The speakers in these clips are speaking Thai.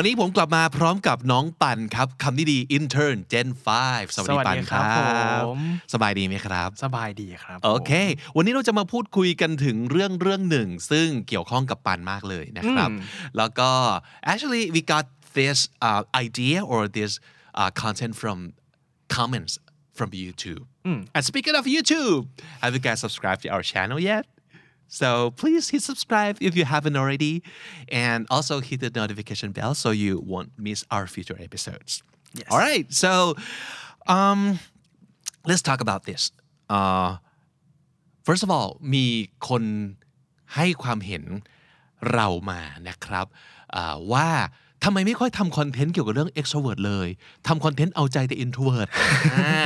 วันนี้ผมกลับมาพร้อมกับน้องปันครับคำนี้ดี intern Gen 5 สวัสดีสวัสปันดีคครัรับบผมสบายดีไหมครับ สบายดีครับ โอเค วันนี้เราจะมาพูดคุยกันถึงเรื่องเรื่องหนึ่ง ซึ่งเกี่ยวข้องกับปันมากเลยนะครับ แล้วก็ actually we got this uh, idea or this uh, content from comments from YouTube and speaking of YouTube have you guys subscribed to our channel yet So please hit subscribe if you haven't already and also hit the notification bell so you won't miss our future episodes. Yes. All right. So um let's talk about this. Uh first of all มีคนให้ความเห็นเรามานะครับอ่าว่าทำไมไม่ค่อยทำคอนเทนต์เกี่ยวกับเรื่อง extrovert เลยทำคอนเทนต์เอาใจแต่ introvert อ่า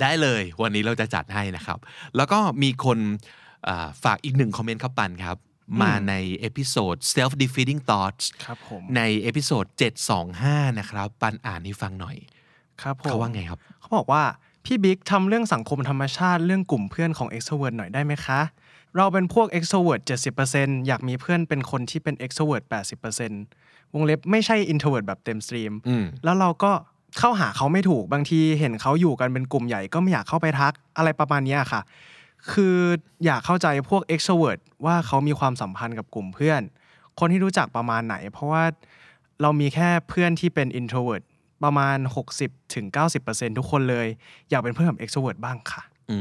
ได้เลย วันนี้เราจะจัดให้นะครับ แล้วก็มีคนอ่า ฝากอีกหนึ่งคอมเมนต์ครับปันครับ มาใน episode self defeating thoughts ครับผมในเอพิโซด725 นะครับ ปันอ่านให้ฟังหน่อย ครับผมเขาว่าไงครับ เขาบอกว่า พี่บิ๊กทำเรื่องสังคมธรรมชาติเรื่องกลุ่มเพื่อนของ extrovert หน่อยได้ไหมคะ เราเป็นพวก extrovert 70%อยากมีเพื่อนเป็นคนที่เป็น extrovert 80%วงเล็บไม่ใช่ introvert แบบเต็มสตรีมอืมแล้วเราก็เข้าหาเขาไม่ถูกบางทีเห็นเขาอยู่กันเป็นกลุ่มใหญ่ก็ไม่อยากเข้าไปทักอะไรประมาณเนี้ยค่ะ คืออยากเข้าใจพวก extrovert ว่าเขามีความสัมพันธ์กับกลุ่มเพื่อน คนที่รู้จักประมาณไหน เพราะว่าเรามีแค่เพื่อนที่เป็น introvert ประมาณ 60-90%ทุกคนเลย อยากเป็นเพื่อนกับ extrovert บ้างค่ะอื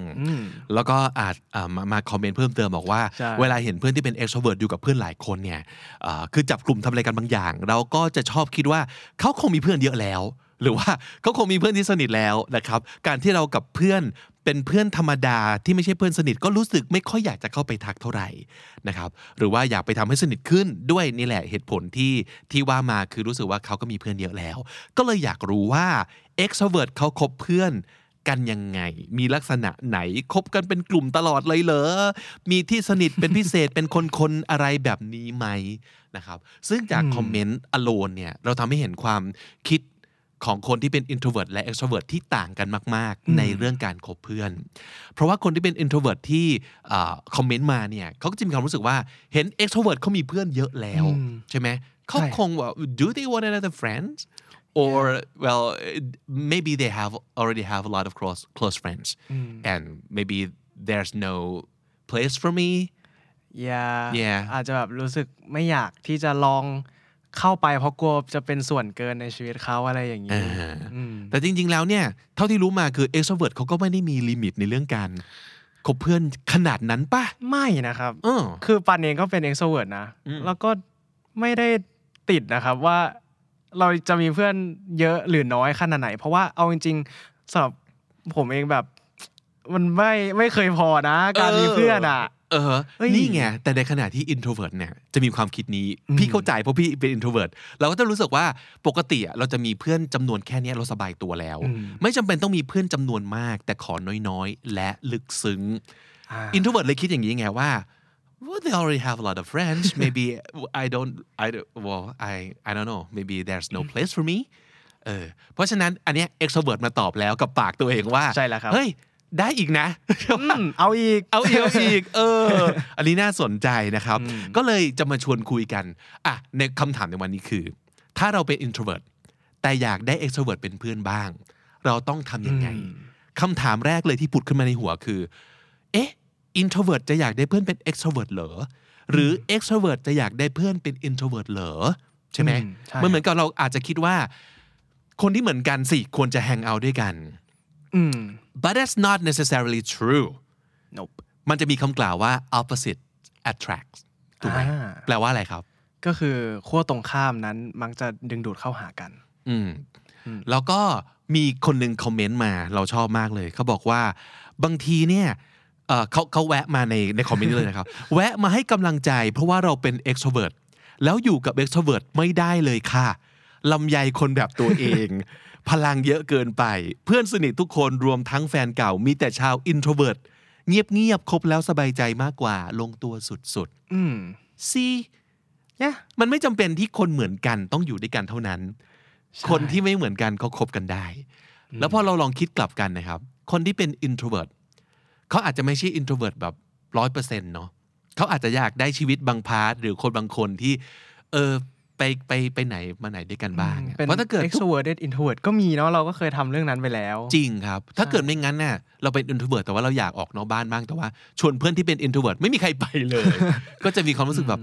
มอืมแล้วก็อาจอ่ามามาคอมเมนต์เพิ่มเติมบอกว่าใช่เวลาเห็นเพื่อนที่เป็น extrovert อยู่กับเพื่อนหลายคนเนี่ยอ่าคือจับกลุ่มทำอะไรกันบางอย่าง เราก็จะชอบคิดว่าเขาคงมีเพื่อนเยอะแล้ว หรือว่าเขาคงมีเพื่อนที่สนิทแล้วนะครับ การที่เรากับเพื่อน เป็นเพื่อนธรรมดาที่ไม่ใช่เพื่อนสนิทก็รู้สึกไม่ค่อยอยากจะเข้าไปทักเท่าไหร่นะครับหรือว่าอยากไปทำให้สนิทขึ้นด้วยนี่แหละเหตุผลที่ที่ว่ามาคือรู้สึกว่าเขาก็มีเพื่อนเยอะแล้ว ก็เลยอยากรู้ว่า extrovert เขาคบเพื่อนกันยังไง มีลักษณะไหนคบกันเป็นกลุ่มตลอดเลยเหรอ มีที่สนิทเป็นพิเศษเป็นคนๆอะไรแบบนี้ไหมนะครับ ซึ่งจากคอมเมนต์ alone เนี่ย เราทำให้เห็นความคิด ของคนที่เป็น introvert และ extrovert ที่ต่างกันมาก ๆ ในเรื่องการคบเพื่อน เพราะว่าคนที่เป็น introvert ที่คอมเมนต์มาเนี่ยเขาก็จะมีความรู้สึกว่าเห็น extrovert เขามีเพื่อนเยอะแล้วใช่ไหมเขาใช่คงว่า do they want another friends or well maybe they have already have a lot of close close friends and maybe there's no place for me อย่า Yeah อาจจะแบบรู้สึกไม่อยากที่จะลอง เข้าไปเพราะกลัวจะเป็นส่วนเกินในชีวิตเขาอะไรอย่างนี้อ่าอืมแต่จริง ๆ แล้วเนี่ยเท่าที่รู้มาคือ extrovert เขาก็ไม่ได้มีลิมิตในเรื่องการคบเพื่อนขนาดนั้นป่ะไม่นะครับเออคือปันเองก็เป็น extrovert นะ แล้วก็ไม่ได้ติดนะครับว่าเราจะมีเพื่อนเยอะหรือน้อยขนาดไหน เพราะว่าเอาจริงๆสำหรับผมเองแบบ มันไม่ไม่เคยพอนะ การมีเพื่อนอะ เออเฮ้ยนี่ไง แต่ในขณะที่ introvert เนี่ย จะมีความคิดนี้ พี่เข้าใจเพราะพี่เป็น introvert เราก็จะรู้สึกว่าปกติอะเราจะมีเพื่อนจำนวนแค่เนี้ยเราสบายตัวแล้ว ไม่จำเป็นต้องมีเพื่อนจำนวนมาก แต่ขอน้อยๆ และลึกซึ้งอ่า introvert เลยคิดอย่างนี้ไงว่า well they already have a lot of friends maybe I don't I don't well I I don't know maybe there's no place for me เออเพราะฉะนั้นอันเนี้ย extrovert มาตอบแล้วกับปากตัวเองว่าใช่แล้วครับเฮ้ย ได้อีกนะอืมเอาอีกเอาอีกเอาอีก เออ อันนี้น่าสนใจนะครับ ก็เลยจะมาชวนคุยกันอะในคำถามในวันนี้คือ ถ้าเราเป็น introvert แต่อยากได้ extrovert เป็นเพื่อนบ้าง เราต้องทำยังไงคำถามแรกเลยที่ผุดขึ้นมาในหัวคือ เอ๊ะ introvert จะอยากได้เพื่อนเป็น extrovert เหรอ หรือ extrovert จะอยากได้เพื่อนเป็น introvert เหรอ ใช่ไหมอืมใช่มันเหมือนกับเราอาจจะคิดว่า คนที่เหมือนกันสิควรจะ hang out ด้วยกันอืม but that's not necessarily true nope มันจะมีคำกล่าวว่า opposite attracts ถูกไหมอ่าแปลว่าอะไรครับ ก็คือขั้วตรงข้ามนั้นมักจะดึงดูดเข้าหากัน อืม แล้วก็มีคนหนึ่งคอมเมนต์มาเราชอบมากเลย เขาบอกว่าบางทีเนี่ยเอ่อเขาเขาแวะมาในในคอมเมนต์นี้เลยนะครับ แวะมาให้กำลังใจ เพราะว่าเราเป็น extrovert แล้วอยู่กับ extrovert ไม่ได้เลยค่ะลำไยคนแบบตัวเอง พลังเยอะเกินไป เพื่อนสนิททุกคนรวมทั้งแฟนเก่ามีแต่ชาว introvert เงียบๆคบแล้วสบายใจมากกว่าลงตัวสุดอืมๆ see เนี่ยมันไม่จำเป็นที่คนเหมือนกันต้องอยู่ด้วยกันเท่านั้นใช่คนที่ไม่เหมือนกันเขาคบกันได้ แล้วพอเราลองคิดกลับกันนะครับ คนที่เป็น introvert เขาอาจจะไม่ใช่ introvert แบบร้อยเปอร์เซ็นต์เนาะเขาอาจจะอยากได้ชีวิตบางพาร์ทหรือคนบางคนที่ เออ ไปไปไปไหนมาไหนด้วยกันบ้างอะเป็นเพราะถ้าเกิดทุก extroverted introvert ก็มีเนาะเราก็เคยทำเรื่องนั้นไปแล้ว จริงครับ ถ้าเกิดไม่งั้นน่ะเราเป็น introvert แต่ว่าเราอยากออกนอกบ้านบ้างแต่ว่า ชวนเพื่อนที่เป็น introvert ไม่มีใครไปเลย ก็จะมีความรู้สึกแบบ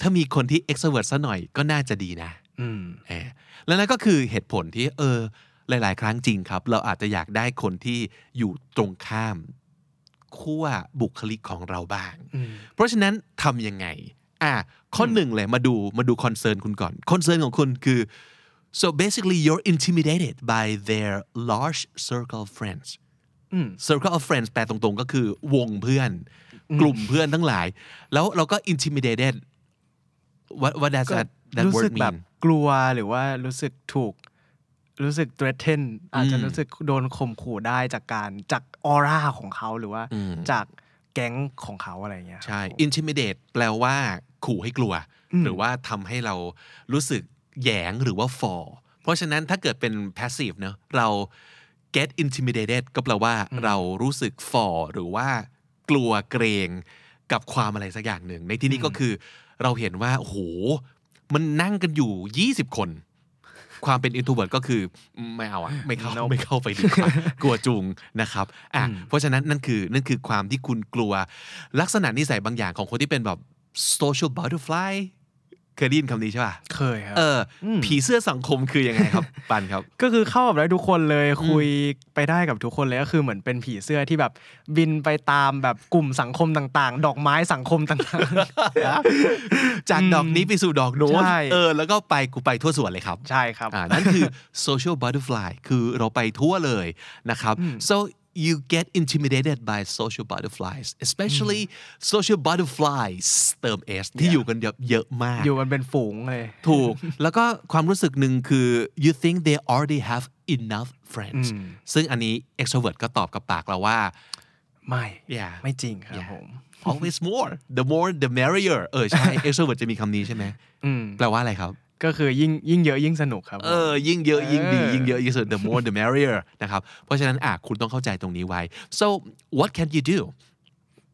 ถ้ามีคนที่ extrovert ซะหน่อยก็น่าจะดีนะอืมเออแล้วนั่นก็คือเหตุผลที่เออหลาย ๆ ครั้งจริงครับ เราอาจจะอยากได้คนที่อยู่ตรงข้ามขั้วบุคลิกของเราบ้างอืมเพราะฉะนั้นทำยังไงอะ ข้อหนึ่งเลยมาดูมาดู concern คุณก่อน concern ของคุณคือ so basically you're intimidated by their large circle of friends อืม circle of friends แปลตรงๆ ก็คือวงเพื่อน กลุ่มเพื่อนทั้งหลาย แล้วเราก็ intimidated what what does ก็ that that รู้สึ word กแบบ mean กลัวหรือว่ารู้สึกถูกรู้สึก threaten อาจจะรู้สึกโดนข่มขู่ได้จากการจากออร่าของเขาหรือว่าอืมจาก แก๊งของเขาอะไรเงี้ยใช่ intimidate แปลว่าขู่ให้กลัว หรือว่าทำให้เรารู้สึกแหยงหรือว่า fall เพราะฉะนั้นถ้าเกิดเป็น passive เนอะเรา get intimidated ก็แปลว่าเรารู้สึก fall หรือว่ากลัวเกรงกับความอะไรสักอย่างหนึ่ง ในที่นี้ก็คือเราเห็นว่าโอ้โหมันนั่งกันอยู่ 20 คน ความเป็น introvert ก็คือไม่เอาอะไม่เข้า Nope ไม่เข้าไปดีกว่ากลัวจุงนะครับอะเพราะฉะนั้นนั่นคือนั่นคือความที่คุณกลัว ลักษณะนิสัยบางอย่างของคนที่เป็นแบบ social butterfly เคยได้ยินคำนี้ใช่ป่ะเคยครับเอออผีเสื้อสังคมคือยังไงครับปันครับ ก็คือเข้ากับได้ทุกคนเลยคุยไปได้กับทุกคนเลยก็คือเหมือนเป็นผีเสื้อที่แบบบินไปตามแบบกลุ่มสังคมต่าง ๆ ดอกไม้สังคมต่างจากดอกนี้ไปสู่ดอกโน้นใช่เออแล้วก็ไปกูไปทั่วสวนเลยครับๆใช่ครับอ่านั่นคือ social butterfly คือเราไปทั่วเลยนะครับ so you get intimidated by social butterflies especially social butterflies เติม s ที่อยู่กันเยอะมาก อยู่กันเป็นฝูงเลย ถูก แล้วก็ความรู้สึกหนึ่งคือ you think they already have enough friends ซึ่งอันนี้ extrovert ก็ตอบกับปากเราว่า ไม่ yeah ไม่จริงครับ Yeah ผม always more the more the merrier เออ ใช่ extrovert จะมีคำนี้ใช่ไหม อืม แปลว่าอะไรครับ ก็คือยิ่งยิ่งเยอะยิ่งสนุกครับผมเออยิ่งเยอะยิ่งดีเออยิ่งเยอะยิ่งสุด the more the merrier นะครับเพราะฉะนั้นอะคุณต้องเข้าใจตรงนี้ไว้ so what can you do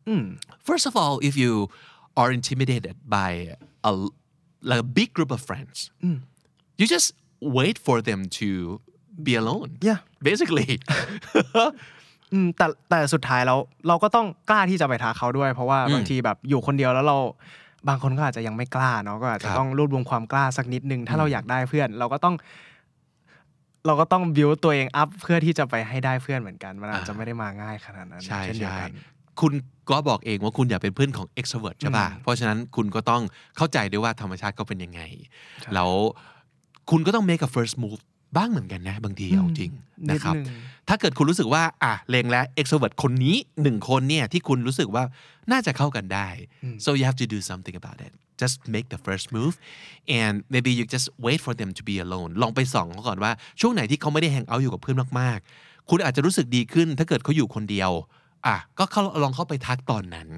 อืม first of all if you are intimidated by a like a big group of friends you just wait for them to be alone Yeah. basically อืมแต่แต่สุดท้ายแล้วเราก็ต้องกล้าที่จะไปทักเขาด้วย เพราะว่าบางทีแบบอยู่คนเดียวแล้วเรา บางคนก็อาจจะยังไม่กล้าเนาะก็อาจจะครับต้องรวบรวมความกล้าสักนิดนึงถ้าเราอยากได้เพื่อน เราก็ต้อง เราก็ต้องบิวตัวเองอัพเพื่อที่จะไปให้ได้เพื่อนเหมือนกันมันอาจจะไม่ได้มาง่ายขนาดนั้นใช่เช่นเดียวใช่กันคุณก็บอกเองว่าคุณอยากเป็นเพื่อนของ extrovert ใช่ป่ะเพราะฉะนั้นคุณก็ต้องเข้าใจด้วยว่าธรรมชาติเขาเป็นยังไง แล้วคุณก็ต้อง make a first move บ้างเหมือนกันนะ บางทีเอาจริงนิดนะครับนึงถ้าเกิดคุณรู้สึกว่าอะเลงแล้ว extrovert คนนี้หนึ่งคนเนี่ยที่คุณรู้สึกว่าน่าจะเข้ากันได้ so you have to do something about it just make the first move and maybe you just wait for them to be alone ลองไปส่องเขาก่อนว่าช่วงไหนที่เขาไม่ได้แฮงเอาท์อยู่กับเพื่อนมากๆ คุณอาจจะรู้สึกดีขึ้น ถ้าเกิดเขาอยู่คนเดียวอะก็เข้าลองเข้าไปทักตอนนั้น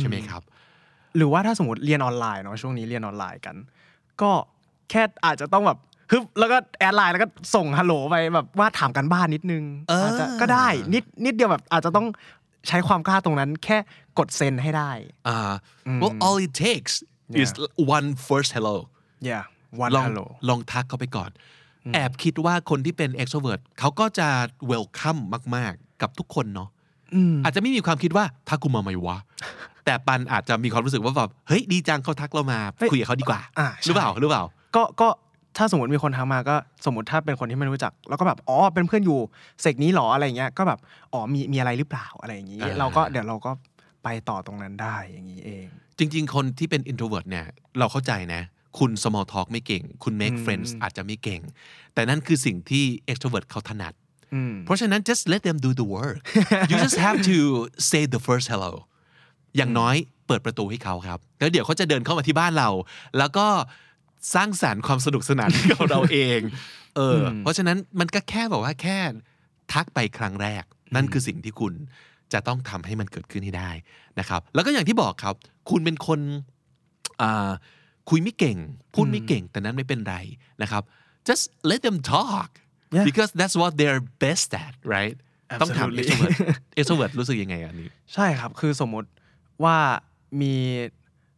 ใช่ไหมครับ หรือว่าถ้าสมมติเรียนออนไลน์เนาะช่วงนี้เรียนออนไลน์กัน ก็แค่อาจจะต้องแบบ ฮึบแล้วก็แอดไลน์แล้วก็ส่งฮัลโหลไปแบบว่าถามกันบ้านนิดนึงเอออจจะก็ได้นิดนิดเดียวแบบอาจจะต้องใช้ความกล้าตรงนั้นแค่กดเซ็นให้ได้อ่า well all it takes is one first hello yeah one ลอง hello ลองทักเขาไปก่อน แอบคิดว่าคนที่เป็น extrovert เขาก็จะ welcome มาก ๆ กับทุกคนเนาะอาจจะไม่มีความคิดว่าทักกูมาไหมวะ แต่ปันอาจจะมีความรู้สึกว่าแบบเฮ้ยดีจังเขาทักเรามาเฮ้ยคุยกับเขาดีกว่าอ่าหรือเปล่าใช่หรือเปล่าก็ก็ ถ้าสมมติมีคนทักมาก็สมมติถ้าเป็นคนที่ไม่รู้จัก แล้วก็แบบอ๋อเป็นเพื่อนอยู่เซกนี้หรออะไรเงี้ยก็แบบอ๋อมีมีอะไรหรือเปล่าอะไรอย่างงี้อ่าเราก็เดี๋ยวเราก็ไปต่อตรงนั้นได้อย่างนี้เอง จริง ๆ คนที่เป็น introvert เนี่ยเราเข้าใจนะ คุณ small talk ไม่เก่ง คุณ make friends อาจจะไม่เก่ง แต่นั่นคือสิ่งที่ extrovert เขาถนัดอืมเพราะฉะนั้น just let them do the work you just have to say the first hello อย่างน้อยเปิดประตูให้เขาครับ แล้วเดี๋ยวเขาจะเดินเข้ามาที่บ้านเรา แล้วก็ สร้างสรรค์ความสนุกสนานให้กับเราเอง เอออมเพราะฉะนั้นมันก็แค่บอกว่าแค่ทักไปครั้งแรก นั่นคือสิ่งที่คุณจะต้องทำให้มันเกิดขึ้นให้ได้นะครับ แล้วก็อย่างที่บอกครับ คุณเป็นคนอ่าคุยไม่เก่ง พูดไม่เก่ง แต่นั้นไม่เป็นไรนะครับ just let them talk Yeah. because that's what they're best at right ต้องถาม Absolutely. extrovert extrovert รู้สึกยังไงอันนี้ ใช่ครับ คือสมมุติว่ามี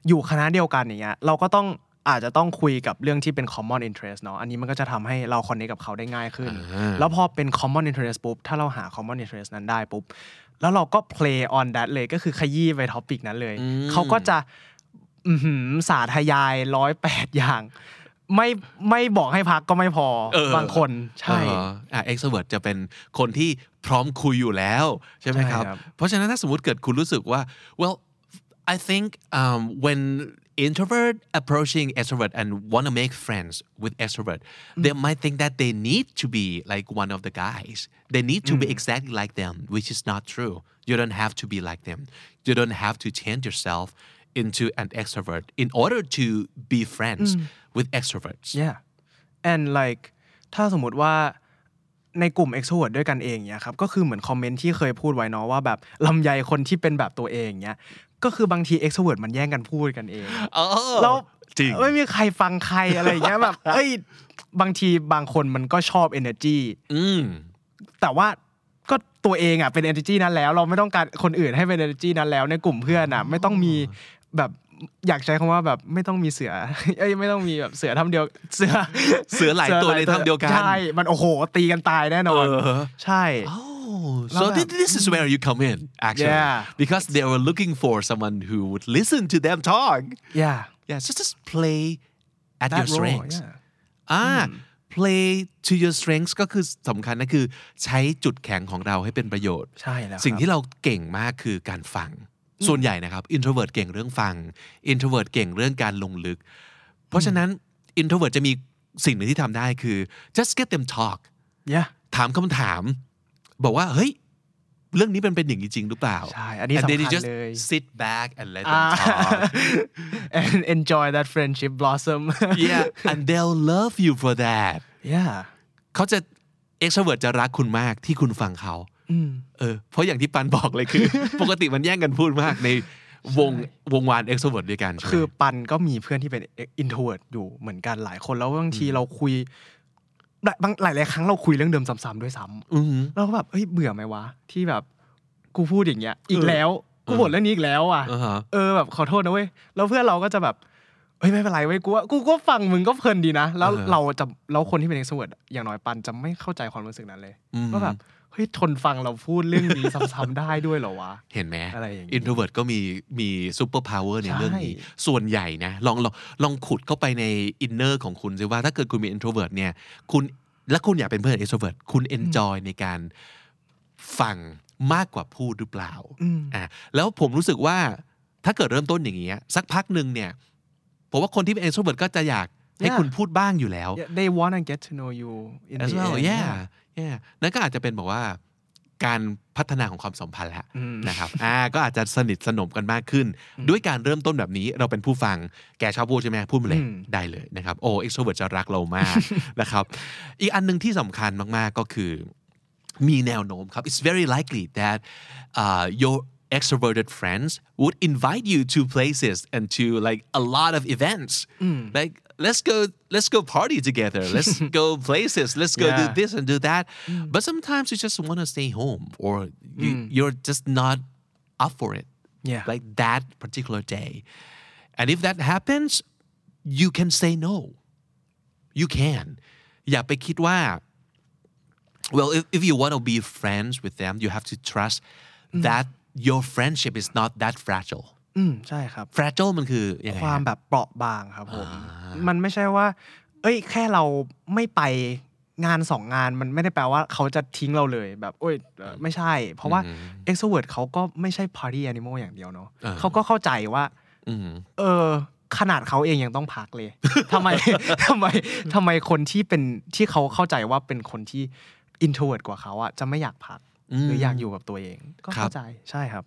อยู่คณะเดียวกันอย่างเงี้ย เราก็ต้อง อาจจะต้องคุยกับเรื่องที่เป็น common interest เนาะอันนี้มันก็จะทำให้เรา connect กับเขาได้ง่ายขึ้นอ่าแล้วพอเป็น common interest ปุ๊บ ถ้าเราหา common interest นั้นได้ปุ๊บ แล้วเราก็ play on that เลยก็คือขยี้ไป topic นั้นเลย เขาก็จะอือหือสาธยายร้อยแปดอย่าง ไม่ไม่บอกให้พักก็ไม่พอเออบางคนใช่อ๋ออะ extrovert จะเป็นคนที่พร้อมคุยอยู่แล้วใช่ไหมครับใช่ครับ เพราะฉะนั้นถ้าสมมติเกิดคุณรู้สึกว่า well I think um, when introvert approaching extrovert and want to make friends with extrovert they might think that they need to be like one of the guys they need to be exactly like them which is not true you don't have to be like them you don't have to change yourself into an extrovert in order to be friends with extroverts yeah and like ถ้าสมมติว่าในกลุ่ม extrovert ด้วยกันเองเนี่ยครับ ก็คือเหมือนคอมเมนต์ที่เคยพูดไว้เนาะว่าแบบลำไยคนที่เป็นแบบตัวเองเนี่ย ก็คือบางที extrovert มันแย่งกันพูดกันเองอ๋อแล้วจริงไม่มีใครฟังใครอะไรอย่างเงี้ยแบบเอ้ยบางทีบางคนมันก็ชอบ energy อืมแต่ว่าก็ตัวเองอะเป็น energy นั้นแล้ว เราไม่ต้องการคนอื่นให้เป็น energy นั้นแล้วในกลุ่มเพื่อนอะ ไม่ต้องมีแบบอยากใช้คำว่าแบบไม่ต้องมีเสือเอ้ยไม่ต้องมีแบบเสือทำเดียวเสือเสือหลายตัวในถ้ำเดียวกันใช่มันโอ้โหตีกันตายแน่นอนเออใช่ Oh, so Love thi- that. this is where you come in, actually, Yeah. because they were looking for someone who would listen to them talk. yeah Yeah, so just play at that your role strengths. yeah อ่า play to your strengths ก็คือสำคัญนะคือใช้จุดแข็งของเราให้เป็นประโยชน์ ใช่แล้วสิ่งครับที่เราเก่งมากคือการฟัง ส่วนใหญ่นะครับ introvert เก่งเรื่องฟัง introvert เก่งเรื่องการลงลึก เพราะฉะนั้น introvert จะมีสิ่งหนึ่งที่ทำได้คือ just get them talk yeah ถามคำถาม บอกว่าเฮ้ยเรื่องนี้มันเป็นอย่างนี้จริงหรือเปล่าใช่อันนี้ and then you สำคัญ just เลย sit back and let them อ่า talk and enjoy that friendship blossom yeah and they'll love you for that yeah เขาจะ extrovert จะรักคุณมากที่คุณฟังเขาเออเพราะอย่างที่ปันบอกเลยคือ ปกติมันแย่งกันพูดมากในวงวงวาน extrovert ด้วยกันใช่ไหมคือปันก็มีเพื่อนที่เป็น introvert อยู่เหมือนกันหลายคนแล้วบางทีเราคุยหลาย บางหลายหลายๆครั้งเราคุยเรื่องเดิมซ้ำๆด้วยซ้ำอือหือเราก็แบบเฮ้ยเบื่อไหมวะ ที่แบบกูพูดอย่างเงี้ยอีกแล้วกูบ่นเรื่องนี้อีกแล้วอะอ่าฮะเออแบบขอโทษนะเว้ยแล้วเพื่อนเราก็จะแบบเฮ้ยไม่เป็นไรเว้ยกูว่ากูก็ฟังมึงก็เพลินดีนะ แล้วอ่าฮะเราจะแล้วคนที่เป็น extrovert อย่างน้อยปันจะไม่เข้าใจความรู้สึกนั้นเลยอืมก็แบบ เฮ้ยทนฟังเราพูดเรื่องนี้ซ้ำๆได้ด้วยเหรอวะ เห็นไหมอะไรอย่างงี้ introvert ก็มีมี superpower ในใช่เรื่องนี้ ส่วนใหญ่นะ ลองลองลองขุดเข้าไปใน inner ของคุณสิว่าถ้าเกิดคุณมี introvert เนี่ยคุณและคุณอยากเป็นเพื่อน extrovert คุณ enjoy ในการฟังมากกว่าพูดหรือเปล่าอะแล้วผมรู้สึกว่าถ้าเกิดเริ่มต้นอย่างเงี้ยสักพักหนึ่งเนี่ยผมว่าคนที่เป็น extrovert ก็จะอยาก ให้ Yeah. คุณพูดบ้างอยู่แล้ว Yeah, they wanna get to know you in as the well end yeah yeah นั่นก็อาจจะเป็นบอกว่าการพัฒนาของความสัมพันธ์แหละอืมนะครับ อ่า ก็อาจจะสนิทสนมกันมากขึ้น ด้วยการเริ่มต้นแบบนี้เราเป็นผู้ฟัง แกชอบพูดใช่ไหมพูดมาเลยอืมได้เลยนะครับ โอ้ extrovert จะรักเรามากนะครับ อีกอันหนึ่งที่สำคัญมากๆก็คือ มีแนวโน้มครับ it's very likely that uh, your extroverted friends would invite you to places and to like a lot of events like let's go let's go party together let's go places let's go do Yeah. this and do that but sometimes you just want to stay home or you, you're just not up for it Yeah. like that particular day and if that happens you can say no you can อย่าไปคิดว่า well if, if you want to be friends with them you have to trust that your friendship is not that fragile อืมใช่ครับ fragile มันคือยังไงความฮะแบบเปราะบางครับผม มันไม่ใช่ว่า เอ้ย แค่เราไม่ไปงานสองงานมันไม่ได้แปลว่าเขาจะทิ้งเราเลยแบบโอ้ยเอ่อไม่ใช่ เพราะว่า extrovert เขาก็ไม่ใช่ party animal อย่างเดียวเนาะอ่าเขาก็เข้าใจว่าอืมเออขนาดเขาเองยังต้องพักเลยทำไมทำไมทำไมคนที่เป็นที่เขาเข้าใจว่าเป็นคนที่ introvert กว่าเขาอะจะไม่อยากพักหรืออยากอยู่กับตัวเอง ก็ครับเข้าใจใช่ครับ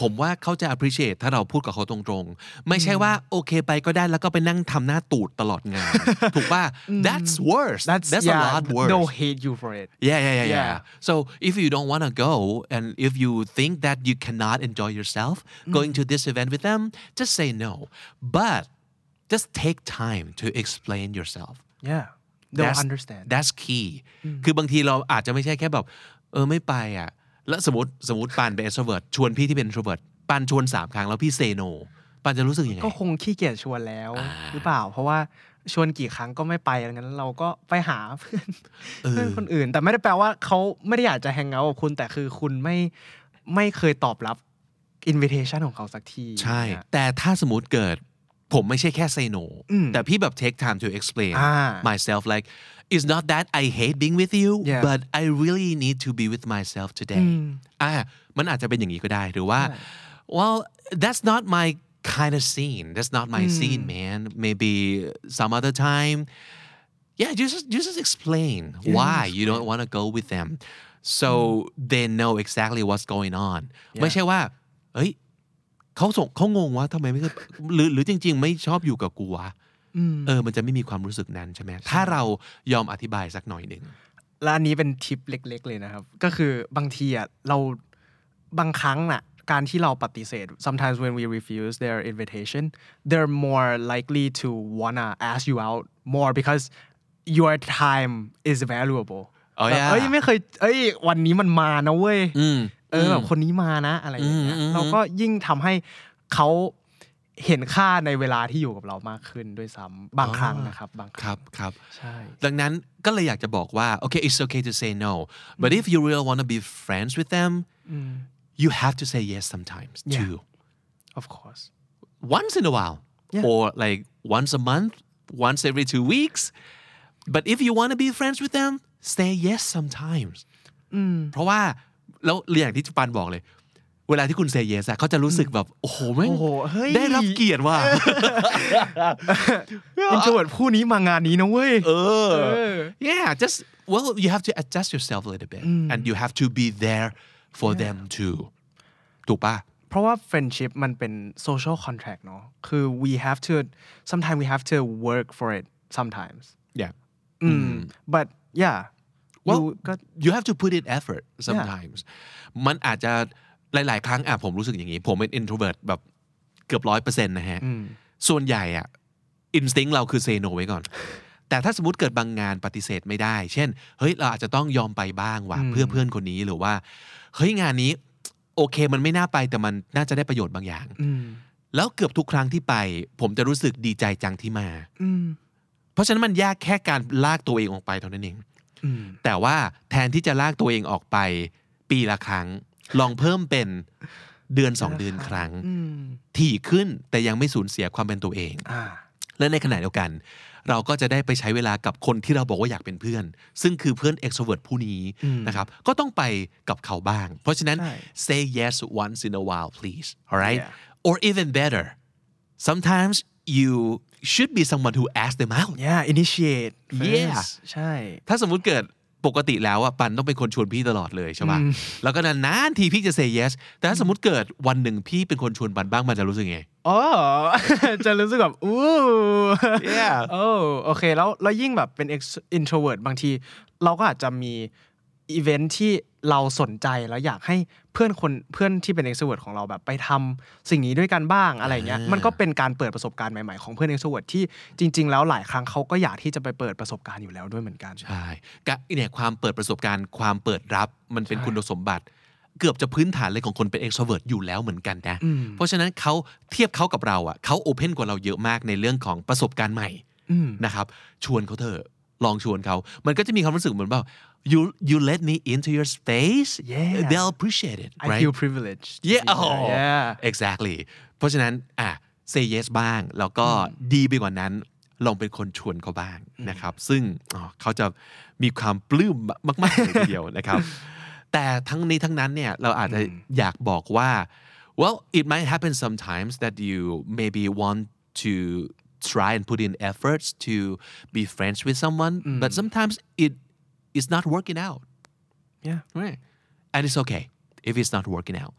ผมว่าเขาจะ appreciate ถ้าเราพูดกับเขาตรงๆ ไม่ใช่ว่าโอเคไปก็ได้แล้วก็ไปนั่งทำหน้าตูดตลอดงาน ถูกป่ะ that's worse that's that's a yeah, lot worse they'll hate you for it Yeah, yeah, yeah, yeah. Yeah. So if you don't want to go and if you think that you cannot enjoy yourself going to this event with them, just say no. But just take time to explain yourself. yeah they'll That's- understand That's key คือบางทีเราอาจจะไม่ใช่แค่แบบเออไม่ไปอะ แล้วสมมติสมมติปานเป็น extrovert ชวนพี่ที่เป็น introvert ปานชวนสามครั้งแล้วพี่ say no ปานจะรู้สึกยังไง ก็คงขี้เกียจชวนแล้ว หรือเปล่า เพราะว่าชวนกี่ครั้งก็ไม่ไปงั้นเราก็ไปหาเพื่อนเออเพื่อนคนอื่น แต่ไม่ได้แปลว่าเขาไม่ได้อยากจะแฮงเอาท์กับคุณแต่คือคุณไม่ไม่เคยตอบรับ invitation ของเขาสักที ใช่เนี่ยแต่ถ้าสมมติเกิดผมไม่ใช่แค่ say no อืมแต่พี่แบบ take time to explain อ่า myself like it's not that I hate being with you Yeah. but I really need to be with myself today อ่ามันอาจจะเป็นอย่างนี้ก็ได้ หรือว่า well that's not my kind of scene that's not my scene man maybe some other time yeah you just you just explain why you don't want to go with them so they know exactly what's going on ไม่ใช่ว่า เฮ้ยเขาส่งเขางงว่าทำไมไม่เคยหรือหรือจริง ๆ ไม่ชอบอยู่กับกูวะ เออมันจะไม่มีความรู้สึกนั้นใช่ไหมถ้าเรายอมอธิบายสักหน่อยหนึ่งและอันนี้เป็นทิปเล็ก ๆ เลยนะครับ ก็คือบางทีอะเราบางครั้งน่ะการที่เราปฏิเสธ sometimes when we refuse their invitation they're more likely to wanna ask you out more because your time is valuable อ๋อแบบ yeah เอ้ยไม่เคยเอ้ยวันนี้มันมานะเว้ยอืมเออแบบคนนี้มานะอะไรอย่างเงี้ยอืมอืมเราก็ยิ่งทำให้เขา เห็นค่าในเวลาที่อยู่กับเรามากขึ้นด้วยซ้ำบางครั้งนะครับบางคครั้รังบครับ ใช่ ดังนั้นก็เลยอยากจะบอกว่า okay it's okay to say no but if you really want to be friends with them you have to say yes sometimes Yeah. too of course once in a while Yeah. or like once a month once every two weeks but if you want to be friends with them say yes sometimes เพราะว่าแล้วอย่างที่ปันบอกเลย เวลาที่คุณ say yes อะเขาจะรู้สึกแบบ โอ้โหแม่งโอ้โหเฮ้ยได้รับเกียรติว่ะintrovert ผู้นี้มางานนี้นะเว้ยเออ yeah just well you have to adjust yourself a little bit and you have to be there for them too ถูกปะเพราะว่า friendship มันเป็น social contract เนอะคือ we have to sometimes we have to work for it sometimes yeah อืม but yeah well ดูก็ you have to put in effort sometimes มันอาจจะ หลาย ๆ ครั้งอะผมรู้สึกอย่างนี้ ผมเป็น introvert แบบเกือบร้อยเปอร์เซ็นต์นะฮะ ส่วนใหญ่อะ instinct เราคือ say no ไว้ก่อน แต่ถ้าสมมติเกิดบางงานปฏิเสธไม่ได้ เช่น เฮ้ย เราอาจจะต้องยอมไปบ้างว่ะเพื่อเพื่อนคนนี้หรือว่า เฮ้ย งานนี้ โอเคมันไม่น่าไปแต่มันน่าจะได้ประโยชน์บางอย่างแล้วเกือบทุกครั้งที่ไป ผมจะรู้สึกดีใจจังที่มาเพราะฉะนั้นมันยากแค่การลากตัวเองออกไปเท่านั้นเองแต่ว่าแทนที่จะลากตัวเองออกไป ปีละครั้ง ลองเพิ่มเป็นเดือนสองเดือนครั้งถี่ขึ้นแต่ยังไม่สูญเสียความเป็นตัวเองอ่าและในขณะเดียวกัน เราก็จะได้ไปใช้เวลากับคนที่เราบอกว่าอยากเป็นเพื่อน ซึ่งคือเพื่อน extrovert ผู้นี้นะครับก็ต้องไปกับเขาบ้าง เพราะฉะนั้นใช่ say yes once in a while please alright Yeah. or even better sometimes you should be someone who asks them out yeah initiate Yeah. first ใช่ ถ้าสมมุติเกิด ปกติแล้วอะปันต้องเป็นคนชวนพี่ตลอดเลยใช่ป่ะแล้วก็นานๆทีพี่จะ say yes แต่ถ้าสมมติเกิดวันหนึ่งพี่เป็นคนชวนปันบ้างมันจะรู้สึกไงอ๋อจะรู้สึกแบบอู้ Yeah โอ้โอเคแล้วแล้วยิ่งแบบเป็น ex- introvert บางที เราก็อาจจะมีอีเวนท์ที่เราสนใจแล้วอยากให้ เพื่อนคนเพื่อนที่เป็น extrovert ของเราแบบไปทำสิ่งนี้ด้วยกันบ้างอะไรเงี้ยอ่ามัมันก็เป็นการเปิดประสบการณ์ใหม่ๆของเพื่อน extrovert ที่จริง ๆ แล้วหลายครั้งเขาก็อยากที่จะไปเปิดประสบการณ์อยู่แล้วด้วยเหมือนกันใช่กะเนี่ยความเปิดประสบการณ์ความเปิดรับมันเป็นคุณสมบัติเกือบจะพื้นฐานเลยของคนเป็น extrovert อยู่แล้วเหมือนกันนะ เพราะฉะนั้นเขาเทียบเขากับเราอะเขาโอเพนกว่าเราเยอะมากในเรื่องของประสบการณ์ใหม่นะครับ ชวนเขาเถอะ ลองชวนเขา มันก็จะมีความรู้สึกเหมือนแบบ you you let me into your space Yeah. they'll appreciate it I right feel privileged to yeah be there. oh yeah exactly เพราะฉะนั้นอะ say yes บ้าง แล้วก็ดีไปกว่านั้น ลองเป็นคนชวนเขาบ้างนะครับ ซึ่งอ๋อเขาจะมีความปลื้มมากๆเลยทีเดียวนะครับ แต่ทั้งนี้ทั้งนั้นเนี่ย เราอาจจะอยากบอกว่า well it might happen sometimes that you maybe want to try and put in efforts to be friends with someone but sometimes it is not working out yeah Right. And it's okay if it's not working out.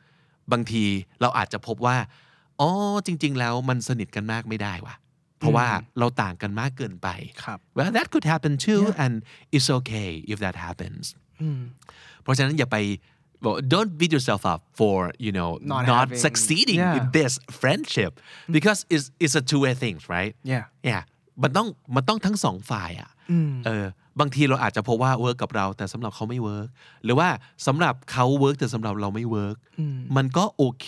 บางทีเราอาจจะพบว่า อ๋อ จริง ๆ แล้วมันสนิทกันมากไม่ได้ว่ะ เพราะว่าเราต่างกันมากเกินไป ครับ well that could happen too and it's okay if that happens เพราะฉะนั้นอย่าไป well, don't beat yourself up for you know Not not, having- succeeding yeah. in this friendship because it's it's a two way thing right yeah yeah มันต้องมันต้องทั้งสองฝ่ายอะเออบางทีเราอาจจะพบว่า work กับเรา แต่สำหรับเขาไม่ work หรือว่าสำหรับเขา work แต่สำหรับเราไม่ work มันก็โอเค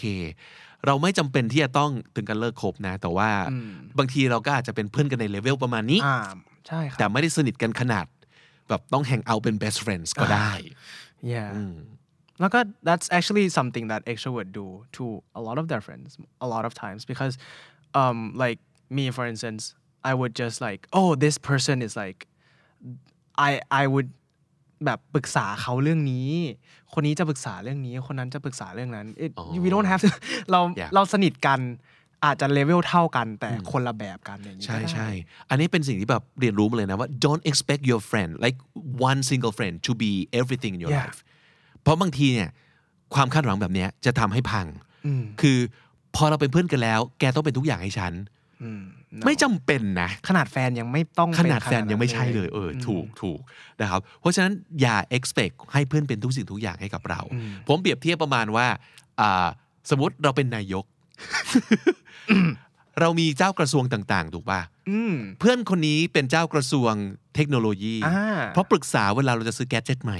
เราไม่จำเป็นที่จะต้องถึงกันเลิกคบนะ แต่ว่าบางทีเราก็อาจจะเป็นเพื่อนกันในเลเวลประมาณนี้อ่าใช่ครับแต่ไม่ได้สนิทกันขนาด แบบต้อง hang out เป็น best friends ก็ได้ yeah แล้วก็ that's actually something that extrovert do to a lot of their friends a lot of times because um like me for instance I would just like oh this person is like I I would แบบปรึกษาเขาเรื่องนี้ คนนี้จะปรึกษาเรื่องนี้ คนนั้นจะปรึกษาเรื่องนั้น It, we don't have to เรา Yeah. เราสนิทกันอาจจะเลเวลเท่ากัน แต่คนละแบบกันอย่างนี้ ใช่ ก็ได้ ใช่ อันนี้เป็นสิ่งที่แบบเรียนรู้มาเลยนะว่า don't expect your friend like one single friend to be everything in your Yeah. life เพราะบางทีเนี่ยความคาดหวังแบบเนี้ยจะทำให้พังคือพอเราเป็นเพื่อนกันแล้ว แกต้องเป็นทุกอย่างให้ฉันไม่จำเป็นนะ ขนาดแฟนยังไม่ต้องขนาดเป็แฟนยังไม่ใช่เลยเอออถูกถูกนะครับ เพราะฉะนั้นอย่า expect ให้เพื่อนเป็นทุกสิ่งทุกอย่างให้กับเรา ผมเปรียบเทียบประมาณว่าอ่าสมมติเราเป็นนายก เรามีเจ้ากระทรวงต่างๆ ถูกป่ะอืมเพื่อนคนนี้เป็นเจ้ากระทรวงเทคโนโลยีอ่าเพราะปรึกษาเวลาเราจะซื้อแกดเจ็ตใหม่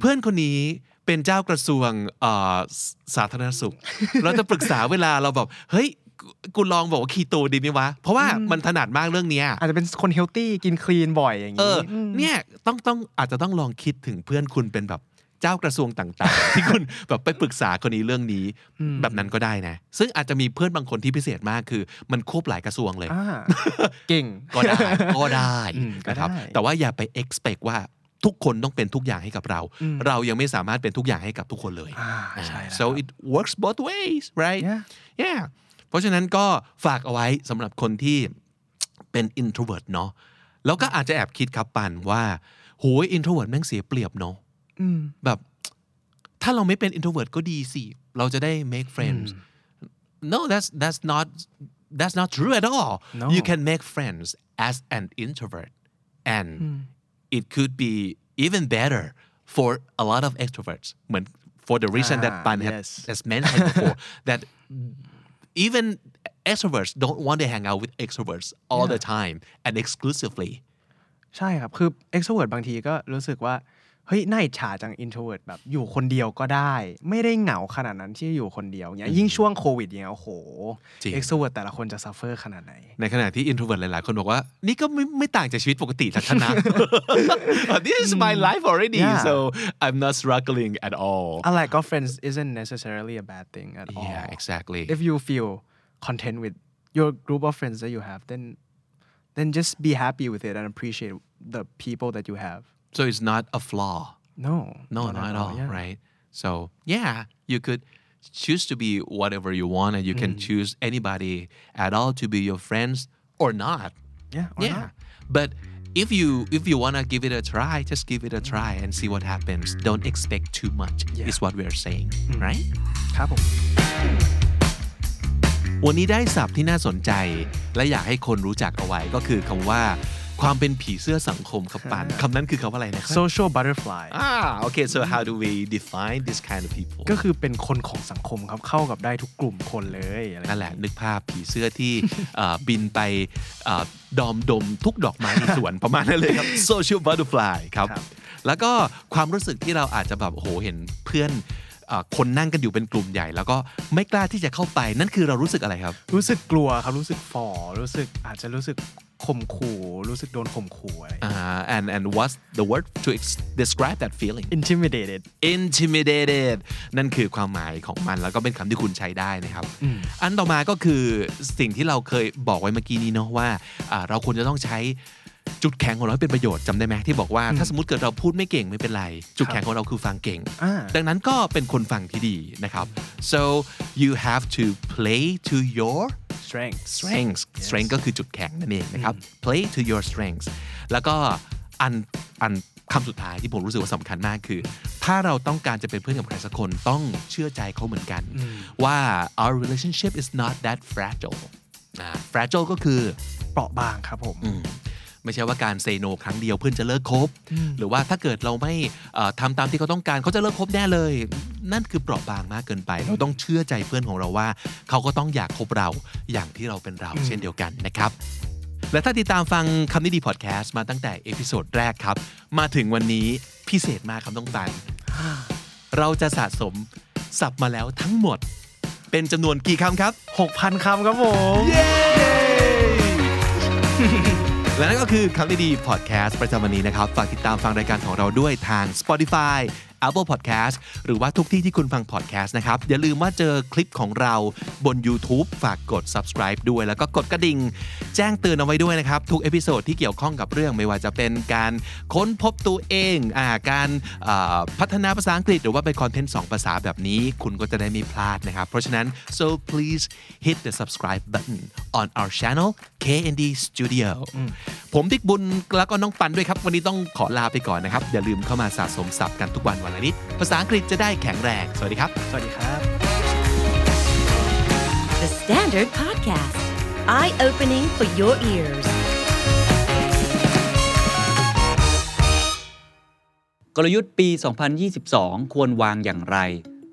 เพื่อนคนนี้เป็นเจ้ากระทรวงเอ่อสาธารณสุข เราจะปรึกษาเวลาเราแบบเฮ้ยกูกูลองบอกว่าคีโตดีไหมวะ เพราะว่ามันถนัดมากเรื่องเนี้ยอาจจะเป็นคนเฮลตี้กินคลีนบ่อยอย่างเอนี้ออ เนี่ยต้องต้องอาจจะต้องลองคิดถึงเพื่อนคุณเป็นแบบ เจ้ากระทรวงต่างๆ ที่คุณแบบไปปรึกษาคนนี้เรื่องนี้ แบบนั้นก็ได้นะ ซึ่งอาจจะมีเพื่อนบางคนที่พิเศษมากคือ มันควบหลายกระทรวงเลยอ่าเก่งก็ได้ก็ได้อืมก็นะครับได้แต่ว่าอย่าไป expect ว่าทุกคนต้องเป็นทุกอย่างให้กับเรา เรายังไม่สามารถเป็นทุกอย่างให้กับทุกคนเลยอ่าใช่แล้ว so it works both ways right Yeah. yeah เพราะฉะนั้นก็ฝากเอาไว้สำหรับคนที่เป็น introvert เนาะแล้วก็อาจจะแอบคิดครับปันว่าโหย introvert แม่งเสียเปรียบเนาะ แบบ ถ้าเราไม่เป็น introvert ก็ดีสิ เราจะได้ make friends no that's that's not that's not true at all No. you can make friends as an introvert and it could be even better for a lot of extroverts เหมือน for the reason that Ah, Pan had- yes. has mentioned before that even extroverts don't want to hang out with extroverts all the time and exclusively ใช่ครับ คือ extrovert บางทีก็รู้สึกว่า เฮ้ยน่าอิจฉาจัง introvert แบบอยู่คนเดียวก็ได้ ไม่ได้เหงาขนาดนั้นที่อยู่คนเดียวเงี้ยยิ่งช่วงโควิดเงี้ยโอ้โหจริง extrovert แต่ละคนจะ suffer ขนาดไหน ในขณะที่ introvert หลาย ๆ คนบอกว่า นี่ก็ไม่ไม่ต่างจากชีวิตปกติจากฉันนะ this is my life already Yeah. so I'm not struggling at all a lack of friends isn't necessarily a bad thing at all yeah exactly if you feel content with your group of friends that you have then then just be happy with it and appreciate the people that you have so it's not a flaw no No, not, at all, yeah. right? So yeah, you could choose to be whatever you want, and you can Mm. choose anybody at all to be your friends or not. yeah or yeah, not. but if you if you wanna give it a try, just give it a try and see what happens. Don't expect too much. Yeah. Mm. Is what we're saying, right? ครับผม วันนี้ได้ศัพท์ที่น่าสนใจ และอยากให้คนรู้จักเอาไว้ก็คือคำว่า ความเป็นผีเสื้อสังคมครับปันคำนั้นคือคำว่าอะไรนะครับ social butterfly ah okay so how do we define this kind of people ก็คือเป็นคนของสังคมครับเข้ากับได้ทุกกลุ่มคนเลยอะไรนั่นแหละนึกภาพผีเสื้อที่เอ่อบินไปเอ่อดอมดมทุกดอกไม้ในสวน ประมาณนั้นเลยครับ social butterfly ครับครับแล้วก็ความรู้สึกที่เราอาจจะแบบโอ้โหเห็นเพื่อนเอ่อคนนั่งกันอยู่เป็นกลุ่มใหญ่ แล้วก็ไม่กล้าที่จะเข้าไปนั่นคือเรารู้สึกอะไรครับ รู้สึกกลัวครับรู้สึกฝ่อรู้สึกอาจจะรู้สึก ข่มขู่รู้สึกโดนข่มขู่อะไรอ่า and and what's the word to ex- describe that feeling intimidated intimidated นั่นคือความหมายของมันแล้วก็เป็นคำที่คุณใช้ได้นะครับ อันต่อมาก็คือสิ่งที่เราเคยบอกไว้เมื่อกี้นี้เนาะว่าอ่าเราควรจะต้องใช้จุดแข็งของเราให้เป็นประโยชน์จำได้ไหมที่บอกว่าถ้าสมมติเกิดเราพูดไม่เก่งไม่เป็นไร จุดแข็งของเราคือฟังเก่งอ่าดังนั้นก็เป็นคนฟังที่ดีนะครับ so you have to play to your strength strengths strength ก็คือจุดแข็งนั่นเองนะครับ play to your strengths แล้วก็อันอันคำสุดท้ายที่ผมรู้สึกว่าสำคัญมากคือ ถ้าเราต้องการจะเป็นเพื่อนกับใครสักคนต้องเชื่อใจเขาเหมือนกัน ว่า our relationship is not that fragile อ่า fragile ก็คือเปราะบางครับผมอืม ไม่ใช่ว่าการ say no ครั้งเดียวเพื่อนจะเลิกคบ หรือว่าถ้าเกิดเราไม่เอ่อทำตามที่เขาต้องการเขาจะเลิกคบแน่เลย นั่นคือเปราะบางมากเกินไป เราต้องเชื่อใจเพื่อนของเราว่า เขาก็ต้องอยากคบเราอย่างที่เราเป็นเราเช่นเดียวกันนะครับและถ้าติดตามฟังคำนี้ดีพอดแคสต์มาตั้งแต่ episode แรกครับ มาถึงวันนี้พิเศษมากครับต้องตัน เราจะสะสมศัพท์มาแล้วทั้งหมด เป็นจำนวนกี่คำครับ 6,000คำครับผม เย้ และนั่นก็คือคำนี้ดีพอดแคสต์ประจำวันนี้นะครับ ฝากติดตามฟังรายการของเราด้วยทาง Spotify Apple Podcast หรือว่าทุกที่ที่คุณฟัง podcast นะครับ อย่าลืมว่าเจอคลิปของเราบน YouTube ฝากกด subscribe ด้วย แล้วก็กดกระดิ่ง แจ้งเตือนเอาไว้ด้วยนะครับ ทุก episode ที่เกี่ยวข้องกับเรื่องไม่ว่าจะเป็นการค้นพบตัวเองอาการพัฒนาภาษาอังกฤษ หรือว่าเป็นคอนเทนต์2ภาษาแบบนี้ คุณก็จะได้ไม่พลาดนะครับ เพราะฉะนั้น so please hit the subscribe button on our channel KND Studio ผมบิ๊กบุญแล้วก็น้องปันด้วยครับ วันนี้ต้องขอลาไปก่อนนะครับ อย่าลืมเข้ามาสะสมศัพท์กันทุกวันวันละนิด ภาษาอังกฤษจะได้แข็งแรง สวัสดีครับ สวัสดีครับ The Standard Podcast, eye opening for your ears. กลยุทธ์ปี 2022 ควรวางอย่างไร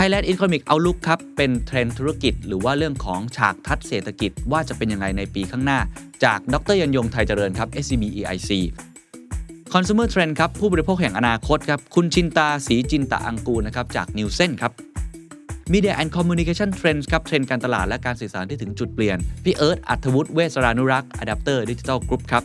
Thailand Economic Outlook ครับ เป็นเทรนธุรกิจ หรือว่าเรื่องของฉากทัศน์เศรษฐกิจว่าจะเป็นยังไงในปีข้างหน้า จากดรยันยงไทยเจริญครับ SCB EIC Consumer Trend ครับ ผู้บริโภคแห่งอนาคตครับ คุณชินตาสีจินตะอังกูนะครับ จากนิวเซนครับ Media and Communication Trends ครับ เทรนด์การตลาดและการสื่อสารที่ถึงจุดเปลี่ยน พี่เอิร์ธอัธวุฒิเวสรานุรักษ์ Adapter Digital Group ครับ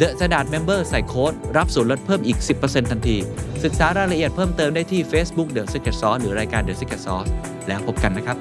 The Standard Member ใส่โค้ดรับส่วนลดเพิ่มอีก 10%ทันที ศึกษารายละเอียดเพิ่มเติมได้ที่ Facebook The Secret Sauce หรือรายการ The Secret Sauce แล้วพบกันนะครับ